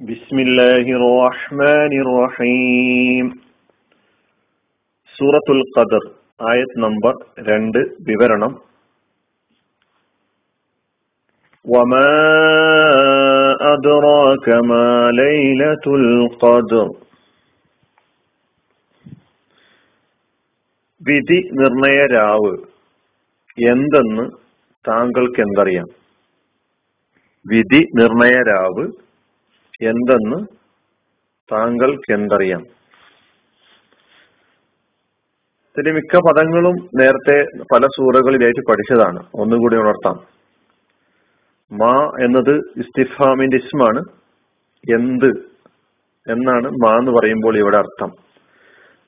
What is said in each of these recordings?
بسم الله الرحمن الرحيم സൂറത്തുൽ ഖദർ ആയത് നമ്പർ രണ്ട് വിവരണം وما أدراك ما ليلة القدر വിധി നിർണയ രാവ് എന്തെന്ന് താങ്കൾക്ക് എന്തറിയാം വിധി നിർണയ രാവ് എന്തെന്ന് താങ്കൾക്ക് എന്തറിയാം? ഇതിന്റെ മിക്ക പദങ്ങളും നേരത്തെ പല സൂറകളിലായിട്ട് പഠിച്ചതാണ്. ഒന്നുകൂടി ഉണർത്താം. മാ എന്നത് ഇസ്തിഫാമിന്റെ ഇസ്മാണ്. എന്ത് എന്നാണ് മാ എന്ന് പറയുമ്പോൾ ഇവിടെ അർത്ഥം.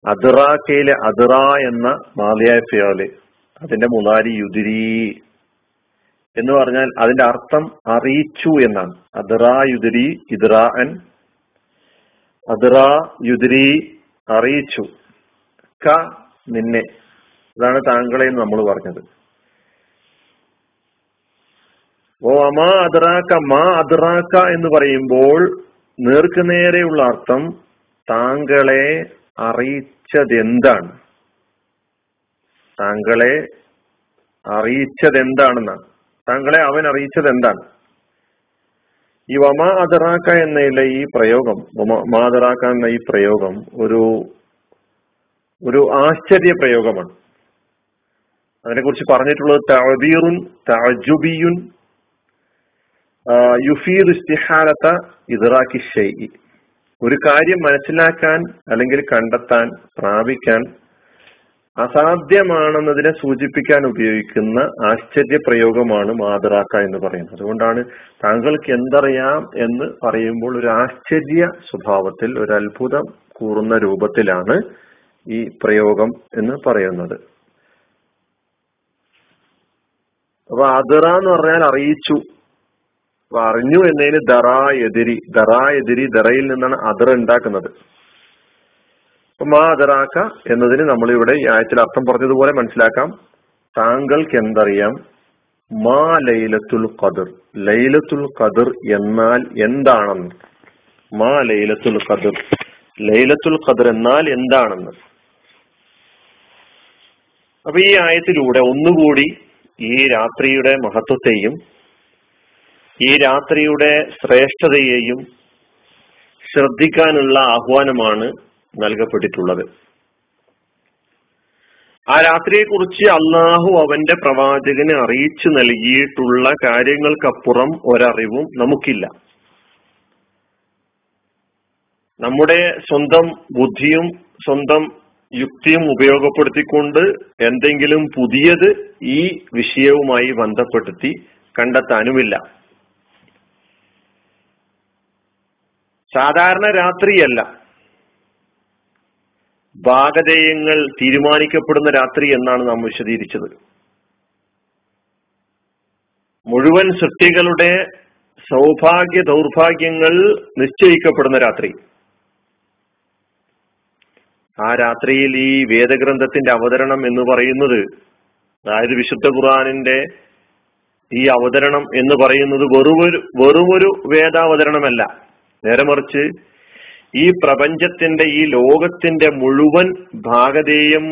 അതിറാക്കയിലെ അതിറ എന്ന മാലിയായ ഫിയോൽ അതിന്റെ മുതാരി യുദിരി എന്ന് പറഞ്ഞാൽ അതിന്റെ അർത്ഥം അറിയിച്ചു എന്നാണ്. അദറാ യുദിരി അൻ. അദ്റാ യുദരി അറിയിച്ചു. ക നിന്നെ. അതാണ് താങ്കളെ എന്ന് നമ്മൾ പറഞ്ഞത്. ഓ അമാ അതിറാക്ക മാ അതിറാക്ക എന്ന് പറയുമ്പോൾ നേർക്കുനേരെയുള്ള അർത്ഥം താങ്കളെ അറിയിച്ചത് എന്താണ് താങ്കളെ അറിയിച്ചത് എന്താണെന്നാണ് താങ്കളെ അവൻ അറിയിച്ചത് എന്താണ്? ഈ വമാ അതറാക്ക എന്നയിലെ ഈ പ്രയോഗം മാതറാക്ക എന്ന ഈ പ്രയോഗം ഒരു ഒരു ആശ്ചര്യ പ്രയോഗമാണ്. അതിനെക്കുറിച്ച് പറഞ്ഞിട്ടുള്ളത് തഅബീറുൻ തഅജുബിയുൻ യുഫീദ് ഇസ്തിഹാലത്ത ഒരു കാര്യം മനസ്സിലാക്കാൻ അല്ലെങ്കിൽ കണ്ടെത്താൻ പ്രാപിക്കാൻ അസാധ്യമാണെന്നതിനെ സൂചിപ്പിക്കാൻ ഉപയോഗിക്കുന്ന ആശ്ചര്യ പ്രയോഗമാണ് മാതറാക്ക എന്ന് പറയുന്നത്. അതുകൊണ്ടാണ് താങ്കൾക്ക് എന്തറിയാം എന്ന് പറയുമ്പോൾ ഒരു ആശ്ചര്യ സ്വഭാവത്തിൽ ഒരു അത്ഭുതം കൂറുന്ന രൂപത്തിലാണ് ഈ പ്രയോഗം എന്ന് പറയുന്നത്. അപ്പൊ അതിറ എന്ന് പറഞ്ഞാൽ അറിയിച്ചു. അറിഞ്ഞു എന്നതിന് ദറ എതിരി ദറ എതിരി ദറയിൽ നിന്നാണ് അതിറ ഉണ്ടാക്കുന്നത്. മാ അതറാക്ക എന്നതിന് നമ്മളിവിടെ ഈ ആയത്തിൽ അർത്ഥം പറഞ്ഞതുപോലെ മനസ്സിലാക്കാം. താങ്കൾക്ക് എന്തറിയാം മാ ലൈലത്തുൽ ഖദർ. ലൈലത്തുൽ ഖദർ എന്നാൽ എന്താണെന്ന്. മാ ലൈലത്തുൽ ഖദർ. ലൈലത്തുൽ ഖദർ എന്നാൽ എന്താണെന്ന്. അപ്പൊ ഈ ആയത്തിലൂടെ ഒന്നുകൂടി ഈ രാത്രിയുടെ മഹത്വത്തെയും ഈ രാത്രിയുടെ ശ്രേഷ്ഠതയെയും ശ്രദ്ധിക്കാനുള്ള ആഹ്വാനമാണ് നൽകപ്പെട്ടിട്ടുള്ളത്. ആ രാത്രിയെക്കുറിച്ച് അള്ളാഹു അവന്റെ പ്രവാചകന് അറിയിച്ചു നൽകിയിട്ടുള്ള കാര്യങ്ങൾക്കപ്പുറം ഒരറിവും നമുക്കില്ല. നമ്മുടെ സ്വന്തം ബുദ്ധിയും സ്വന്തം യുക്തിയും ഉപയോഗപ്പെടുത്തിക്കൊണ്ട് എന്തെങ്കിലും പുതിയത് ഈ വിഷയവുമായി ബന്ധപ്പെടുത്തി കണ്ടെത്താനുമില്ല. സാധാരണ രാത്രിയല്ല. ഭാഗധേയങ്ങൾ തീരുമാനിക്കപ്പെടുന്ന രാത്രി എന്നാണ് നാം വിശദീകരിച്ചത്. മുഴുവൻ സൃഷ്ടികളുടെ സൗഭാഗ്യ ദൗർഭാഗ്യങ്ങൾ നിശ്ചയിക്കപ്പെടുന്ന രാത്രി. ആ രാത്രിയിൽ ഈ വേദഗ്രന്ഥത്തിന്റെ അവതരണം എന്ന് പറയുന്നത് അതായത് വിശുദ്ധ ഖുർആാനിന്റെ ഈ അവതരണം എന്ന് പറയുന്നത് വെറുമൊരു വെറുമൊരു വേദാവതരണമല്ല. നേരെ മറിച്ച് ഈ പ്രപഞ്ചത്തിന്റെ ഈ ലോകത്തിന്റെ മുഴുവൻ ഭാഗതേയം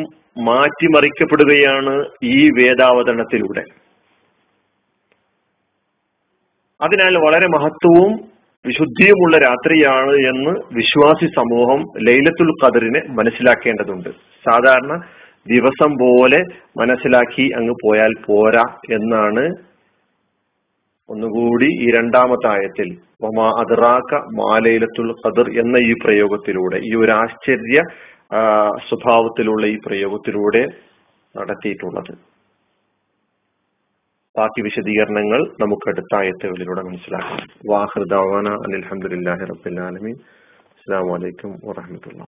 മാറ്റിമറിക്കപ്പെടുകയാണ് ഈ വേദാവതരണത്തിലൂടെ. അതിനാൽ വളരെ മഹത്വവും വിശുദ്ധിയുമുള്ള രാത്രിയാണ് എന്ന് വിശ്വാസി സമൂഹം ലൈലത്തുൽ ഖദറിനെ മനസ്സിലാക്കേണ്ടതുണ്ട്. സാധാരണ ദിവസം പോലെ മനസ്സിലാക്കി അങ്ങ് പോയാൽ പോരാ എന്നാണ് ഒന്നുകൂടി ഈ രണ്ടാമത്തെ ആയത്തിൽ ഒമാ അദ്റാക്ക മാലയിലത്തുൽ ഖദർ എന്ന ഈ പ്രയോഗത്തിലൂടെ ഈ ഒരു ആശ്ചര്യ സ്വഭാവത്തിലുള്ള ഈ പ്രയോഗത്തിലൂടെ നടത്തിയിട്ടുള്ളത്. ബാക്കി വിശദീകരണങ്ങൾ നമുക്ക് അടുത്ത ആയത്തുകളിലൂടെ മനസ്സിലാക്കാം. വാഹൃദാവാന അനിൽഹമുല്ലാഹി റബ്ബിൽ ആലമീൻ. അസ്സാം വലൈക്കും വാഹമത്തുള്ള